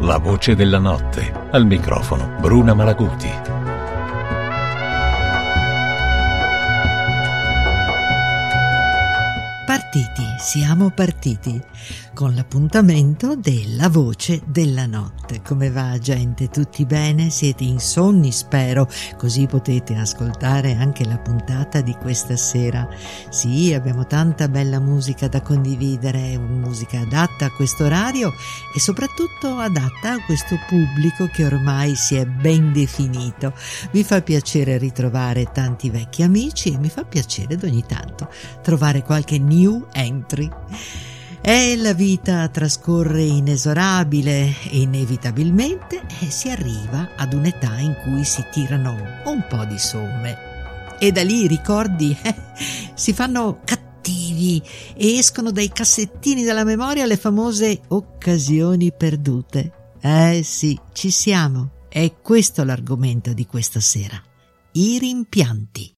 La voce della notte. Al microfono Bruna Malaguti. Partiti, siamo partiti con l'appuntamento della voce della notte. Come va gente? Tutti bene? Siete insonni spero, così potete ascoltare anche la puntata di questa sera. Sì, abbiamo tanta bella musica da condividere, musica adatta a questo orario e soprattutto adatta a questo pubblico che ormai si è ben definito. Mi fa piacere ritrovare tanti vecchi amici e mi fa piacere ogni tanto trovare qualche new entry. E la vita trascorre inesorabile e inevitabilmente si arriva ad un'età in cui si tirano un po' di somme. E da lì i ricordi eh, si fanno cattivi e escono dai cassettini della memoria le famose occasioni perdute. Eh sì, ci siamo. È questo l'argomento di questa sera. I rimpianti.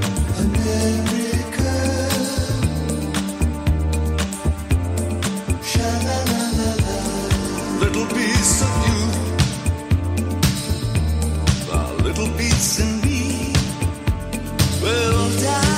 Little piece of you, a little piece in me will die.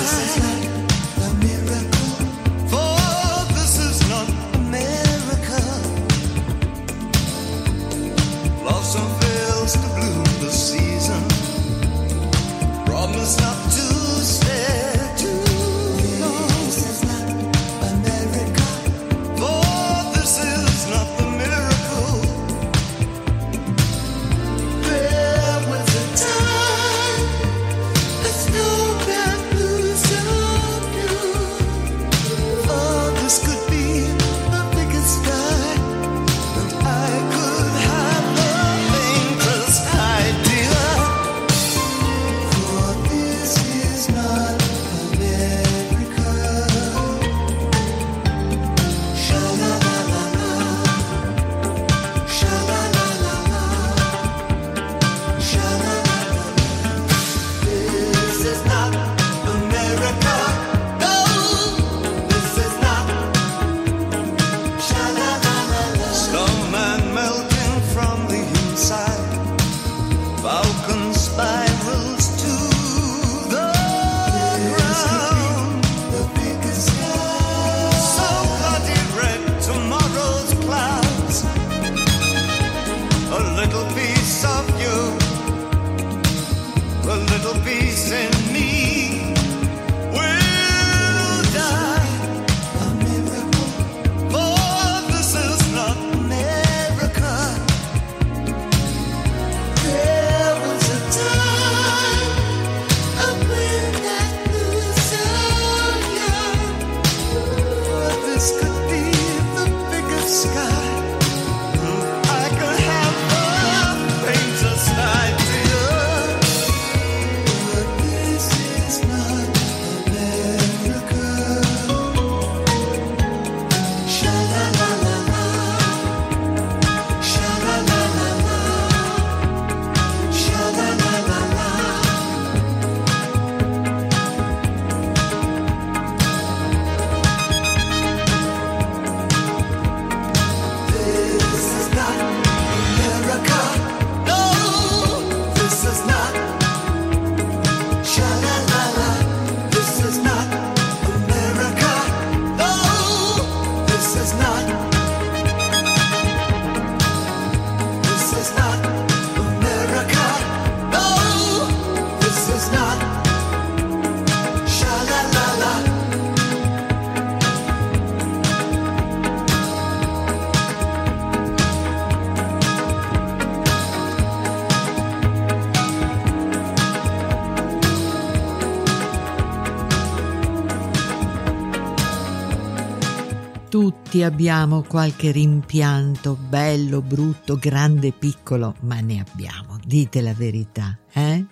Tutti abbiamo qualche rimpianto, bello, brutto, grande, piccolo, ma ne abbiamo, dite la verità, eh?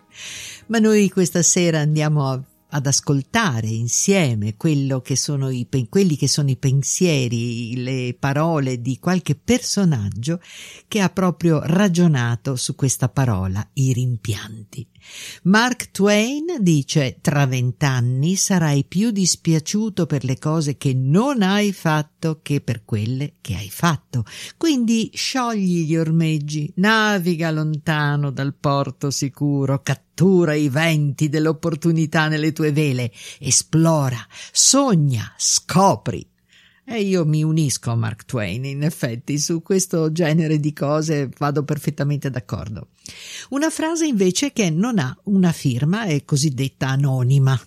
Ma noi questa sera andiamo a ad ascoltare insieme che i, quelli che sono i pensieri, le parole di qualche personaggio che ha proprio ragionato su questa parola, i rimpianti. Mark Twain dice tra vent'anni sarai più dispiaciuto per le cose che non hai fatto che per quelle che hai fatto. Quindi sciogli gli ormeggi, naviga lontano dal porto sicuro, cattura i venti dell'opportunità nelle tue vele, esplora, sogna, scopri. E io mi unisco a Mark Twain, in effetti, su questo genere di cose vado perfettamente d'accordo. Una frase invece che non ha una firma è cosiddetta anonima.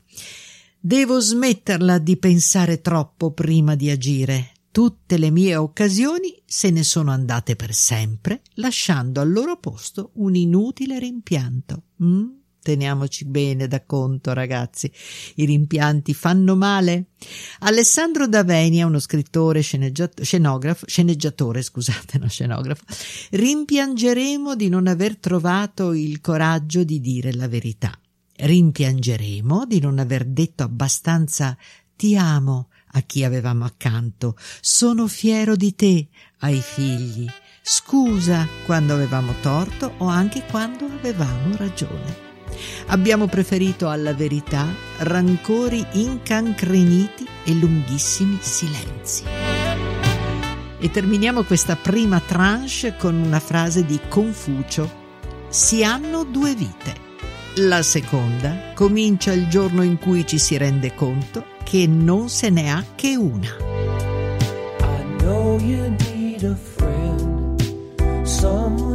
Devo smetterla di pensare troppo prima di agire. Tutte le mie occasioni se ne sono andate per sempre, lasciando al loro posto un inutile rimpianto. Mm? Teniamoci bene da conto, ragazzi. I rimpianti fanno male. Alessandro Davenia, uno scrittore, scenografo, sceneggiatore, scusate, no scenografo, rimpiangeremo di non aver trovato il coraggio di dire la verità. Rimpiangeremo di non aver detto abbastanza ti amo a chi avevamo accanto. Sono fiero di te ai figli. Scusa quando avevamo torto o anche quando avevamo ragione. Abbiamo preferito alla verità rancori incancreniti e lunghissimi silenzi. E terminiamo questa prima tranche con una frase di Confucio. Si hanno due vite. La seconda comincia il giorno in cui ci si rende conto che non se ne ha che una. I know you need a friend, someone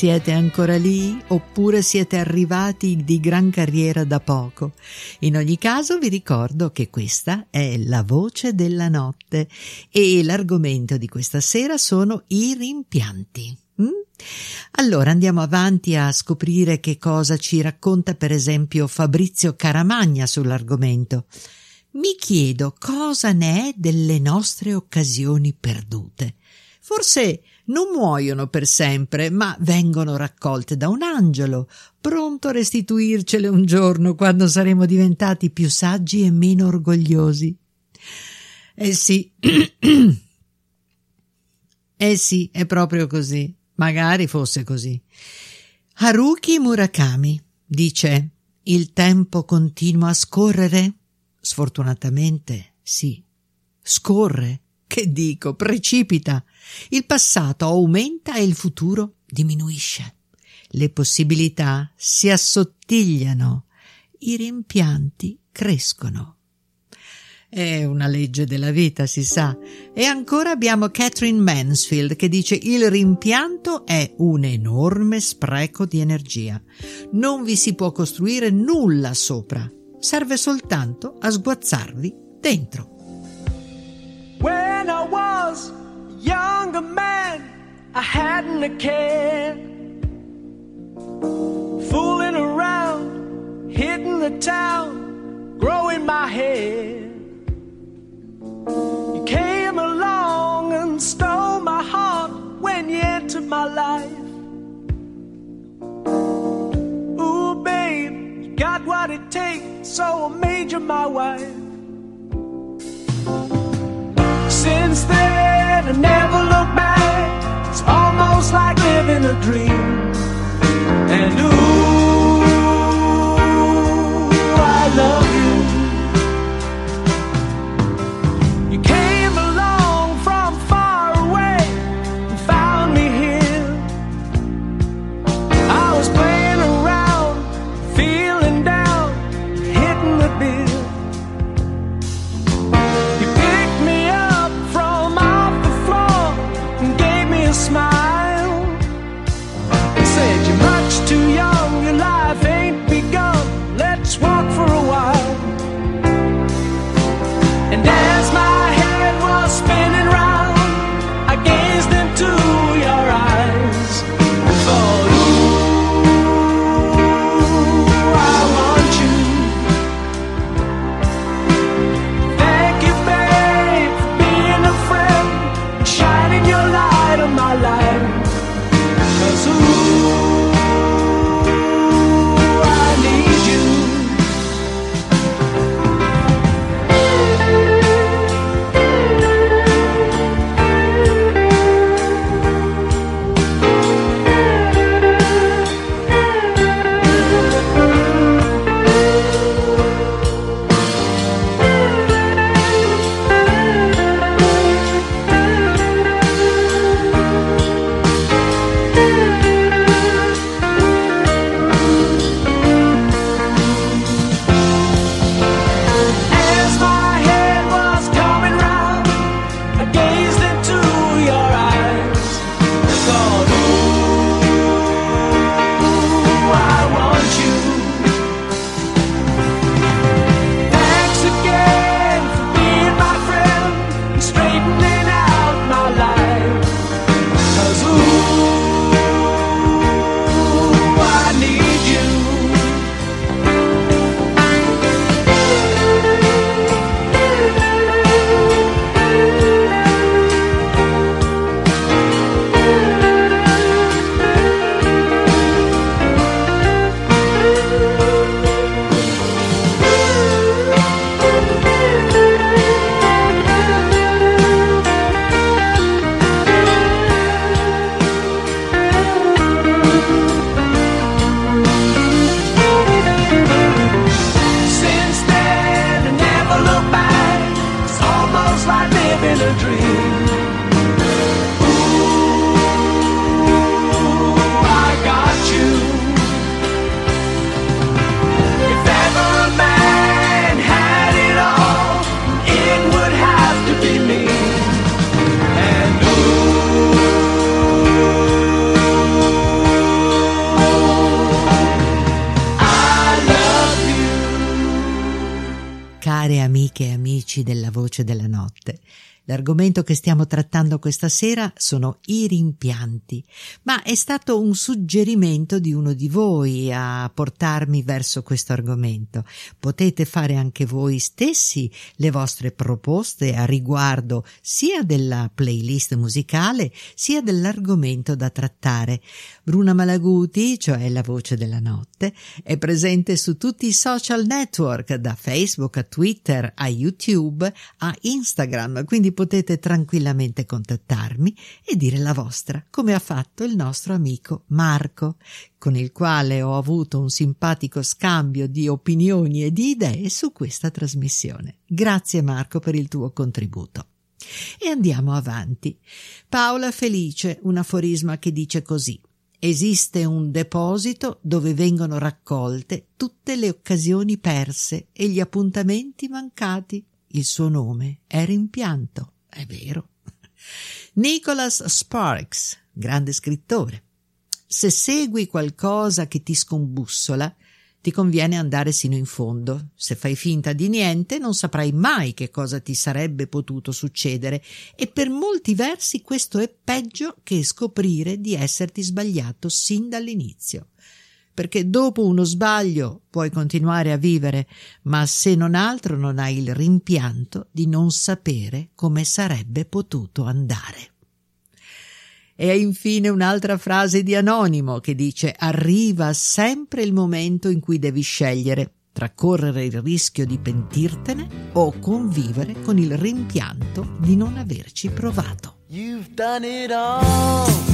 Siete ancora lì oppure siete arrivati di gran carriera da poco? In ogni caso vi ricordo che questa è la voce della notte e l'argomento di questa sera sono i rimpianti. Mm? Allora andiamo avanti a scoprire che cosa ci racconta per esempio Fabrizio Caramagna sull'argomento. Mi chiedo cosa ne è delle nostre occasioni perdute. Forse non muoiono per sempre, ma vengono raccolte da un angelo, pronto a restituircele un giorno quando saremo diventati più saggi e meno orgogliosi. Eh sì, eh sì, è proprio così. Magari fosse così. Haruki Murakami dice: Il tempo continua a scorrere? Sfortunatamente sì. Scorre che dico, precipita. Il passato aumenta e il futuro diminuisce. Le possibilità si assottigliano, i rimpianti crescono. È una legge della vita, si sa. E ancora abbiamo Catherine Mansfield che dice il rimpianto è un enorme spreco di energia. Non vi si può costruire nulla sopra. Serve soltanto a sguazzarvi dentro. When I was a younger man, I hadn't a care. Fooling around, hitting the town, growing my hair. You came along and stole my heart when you entered my life. Ooh, babe, you got what it takes, so I made you my wife. Since then, I never look back. It's almost like living a dream. And della voce della notte. L'argomento che stiamo trattando questa sera sono i rimpianti, ma è stato un suggerimento di uno di voi a portarmi verso questo argomento. Potete fare anche voi stessi le vostre proposte a riguardo sia della playlist musicale sia dell'argomento da trattare. Bruna Malaguti, cioè la voce della notte, è presente su tutti i social network, da Facebook a Twitter a YouTube a Instagram, quindi potete tranquillamente contattarmi e dire la vostra, come ha fatto il nostro amico Marco, con il quale ho avuto un simpatico scambio di opinioni e di idee su questa trasmissione. Grazie Marco per il tuo contributo. E andiamo avanti. Paola Felice, un aforisma che dice così. Esiste un deposito dove vengono raccolte tutte le occasioni perse e gli appuntamenti mancati. Il suo nome è rimpianto, è vero. Nicholas Sparks, grande scrittore. Se segui qualcosa che ti scombussola, ti conviene andare sino in fondo. Se fai finta di niente, non saprai mai che cosa ti sarebbe potuto succedere e per molti versi questo è peggio che scoprire di esserti sbagliato sin dall'inizio. Perché dopo uno sbaglio puoi continuare a vivere, ma se non altro non hai il rimpianto di non sapere come sarebbe potuto andare. E infine un'altra frase di Anonimo che dice arriva sempre il momento in cui devi scegliere tra correre il rischio di pentirtene o convivere con il rimpianto di non averci provato. You've done it all.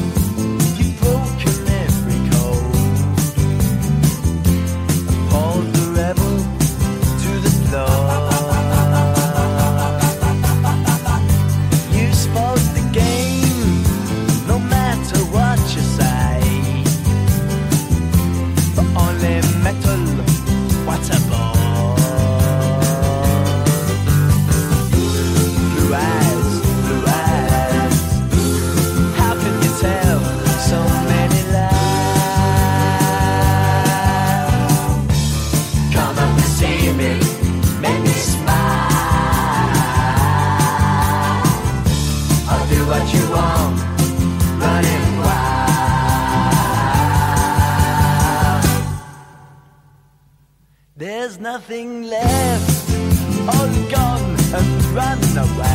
Nothing left, all gone and run away.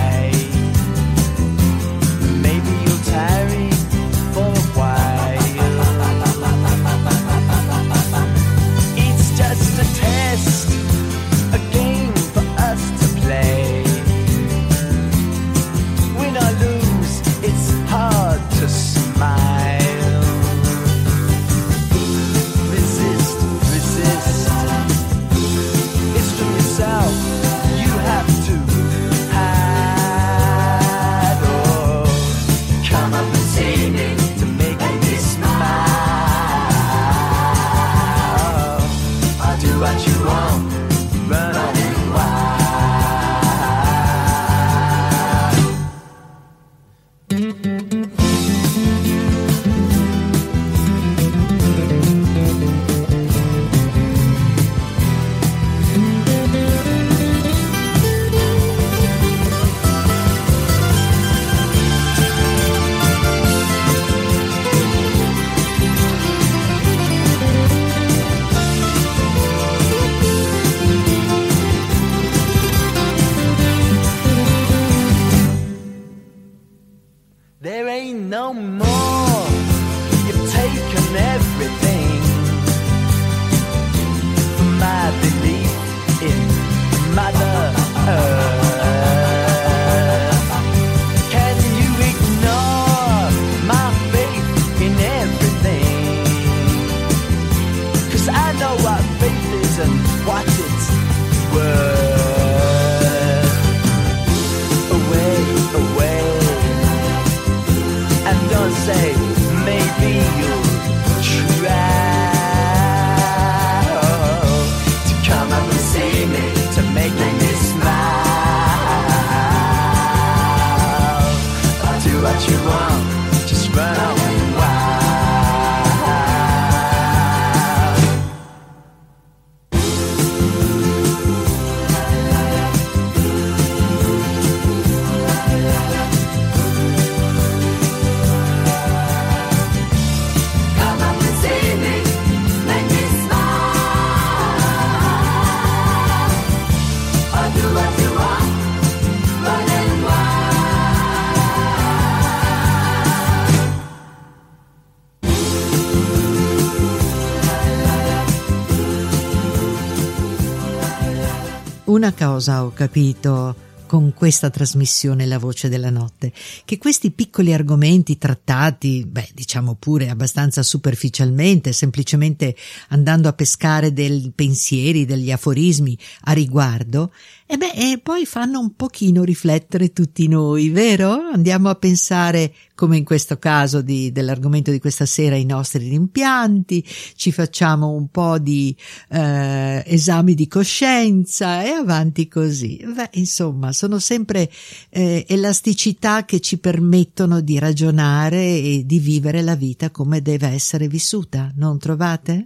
Cosa ho capito con questa trasmissione La voce della notte, che questi piccoli argomenti trattati, beh, diciamo pure abbastanza superficialmente, semplicemente andando a pescare dei pensieri, degli aforismi a riguardo, e beh, e poi fanno un pochino riflettere tutti noi, vero? Andiamo a pensare, come in questo caso di, dell'argomento di questa sera, ai nostri rimpianti, ci facciamo un po' di eh, esami di coscienza e avanti così. Beh, insomma, sono sempre eh, elasticità che ci permettono di ragionare e di vivere la vita come deve essere vissuta, non trovate?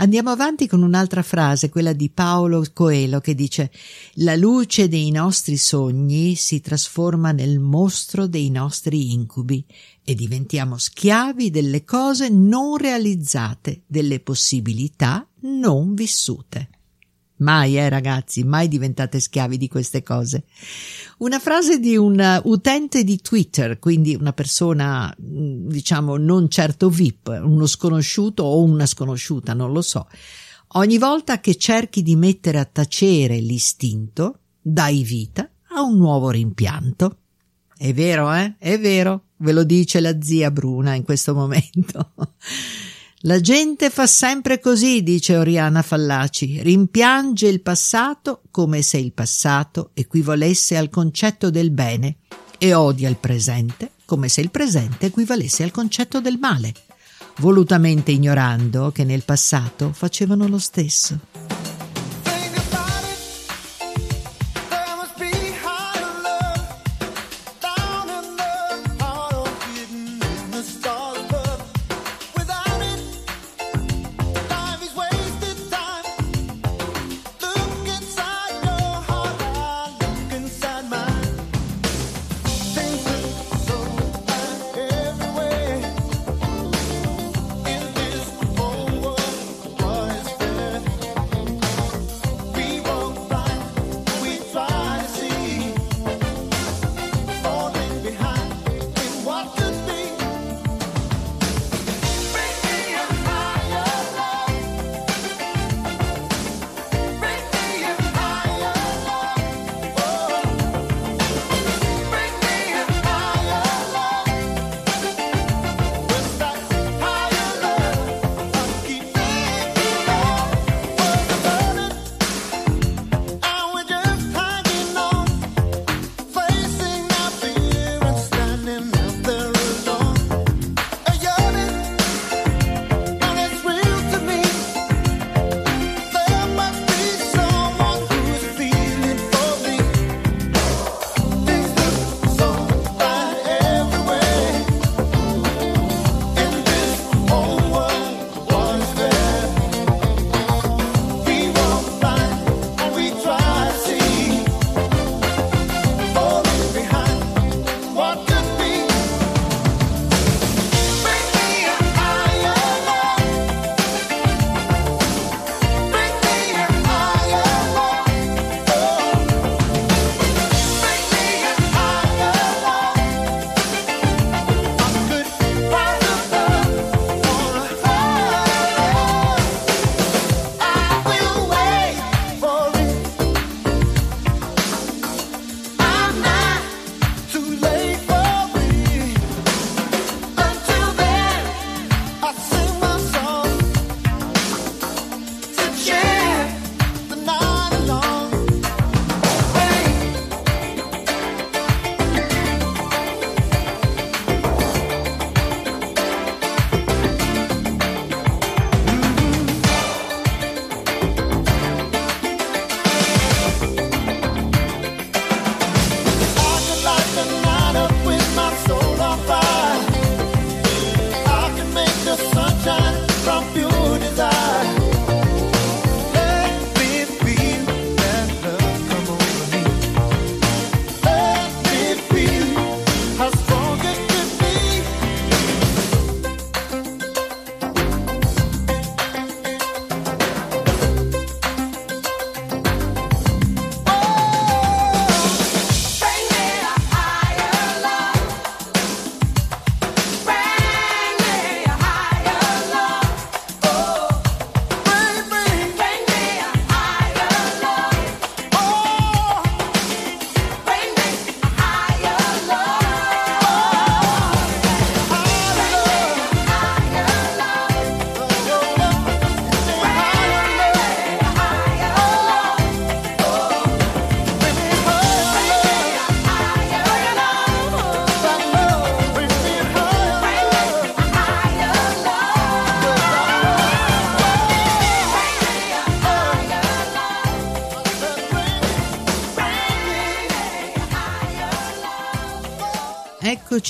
Andiamo avanti con un'altra frase, quella di Paolo Coelho, che dice La luce dei nostri sogni si trasforma nel mostro dei nostri incubi e diventiamo schiavi delle cose non realizzate, delle possibilità non vissute. Mai, eh ragazzi, mai diventate schiavi di queste cose. Una frase di un utente di Twitter, quindi una persona, diciamo, non certo VIP, uno sconosciuto o una sconosciuta, non lo so. Ogni volta che cerchi di mettere a tacere l'istinto, dai vita a un nuovo rimpianto. È vero, eh? È vero, ve lo dice la zia Bruna in questo momento. La gente fa sempre così, dice Oriana Fallaci, rimpiange il passato come se il passato equivalesse al concetto del bene e odia il presente come se il presente equivalesse al concetto del male, volutamente ignorando che nel passato facevano lo stesso.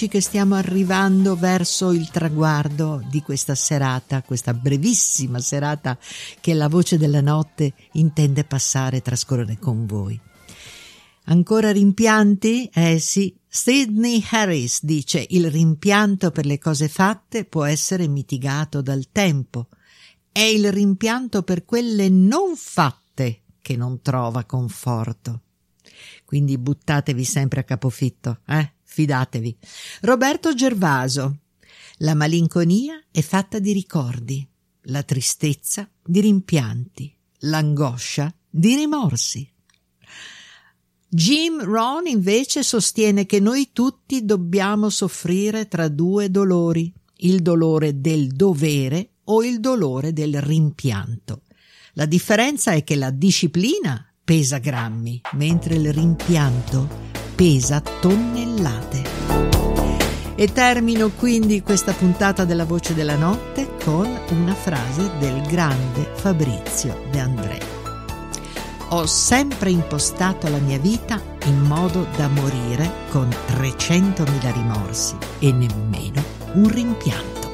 Eccoci che stiamo arrivando verso il traguardo di questa serata, questa brevissima serata che la voce della notte intende passare e trascorrere con voi. Ancora rimpianti? Eh sì. Sidney Harris dice il rimpianto per le cose fatte può essere mitigato dal tempo. È il rimpianto per quelle non fatte che non trova conforto. Quindi buttatevi sempre a capofitto, eh? Fidatevi. Roberto Gervaso. La malinconia è fatta di ricordi, la tristezza di rimpianti, l'angoscia di rimorsi. Jim Rohn invece sostiene che noi tutti dobbiamo soffrire tra due dolori, il dolore del dovere o il dolore del rimpianto. La differenza è che la disciplina pesa grammi, mentre il rimpianto pesa tonnellate. E termino quindi questa puntata della Voce della Notte con una frase del grande Fabrizio De André. Ho sempre impostato la mia vita in modo da morire con 300.000 rimorsi e nemmeno un rimpianto.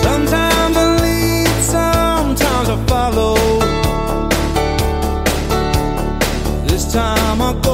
Sometimes I lead, sometimes I follow. This time I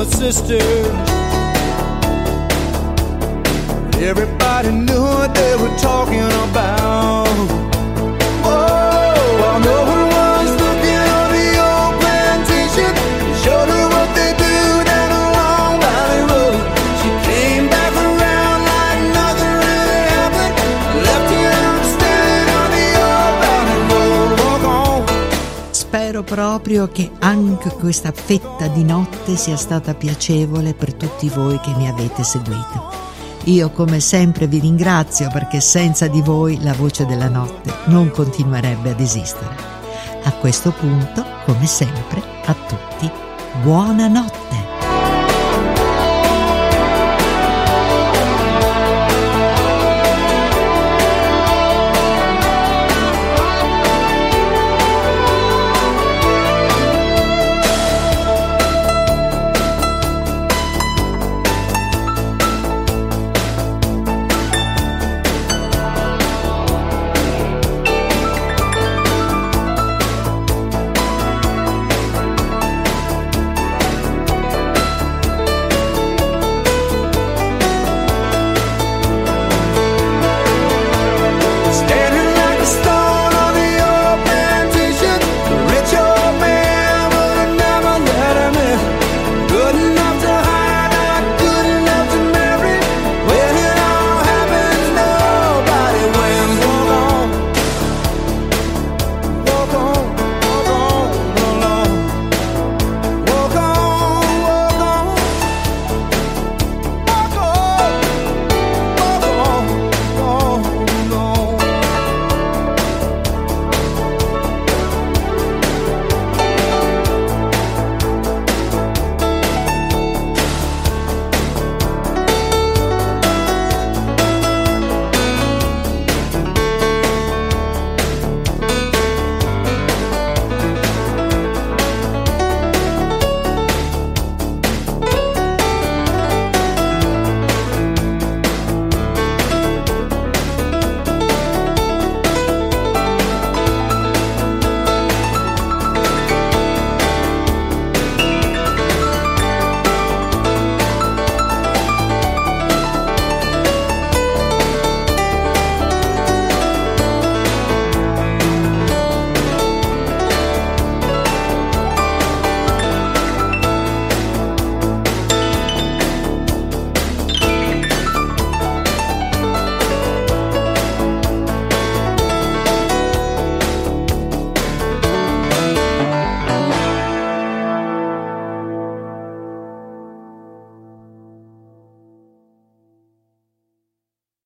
her sister. Everybody knew what they were talking about. Proprio che anche questa fetta di notte sia stata piacevole per tutti voi che mi avete seguito. Io come sempre vi ringrazio perché senza di voi la voce della notte non continuerebbe ad esistere. A questo punto, come sempre, a tutti, buonanotte!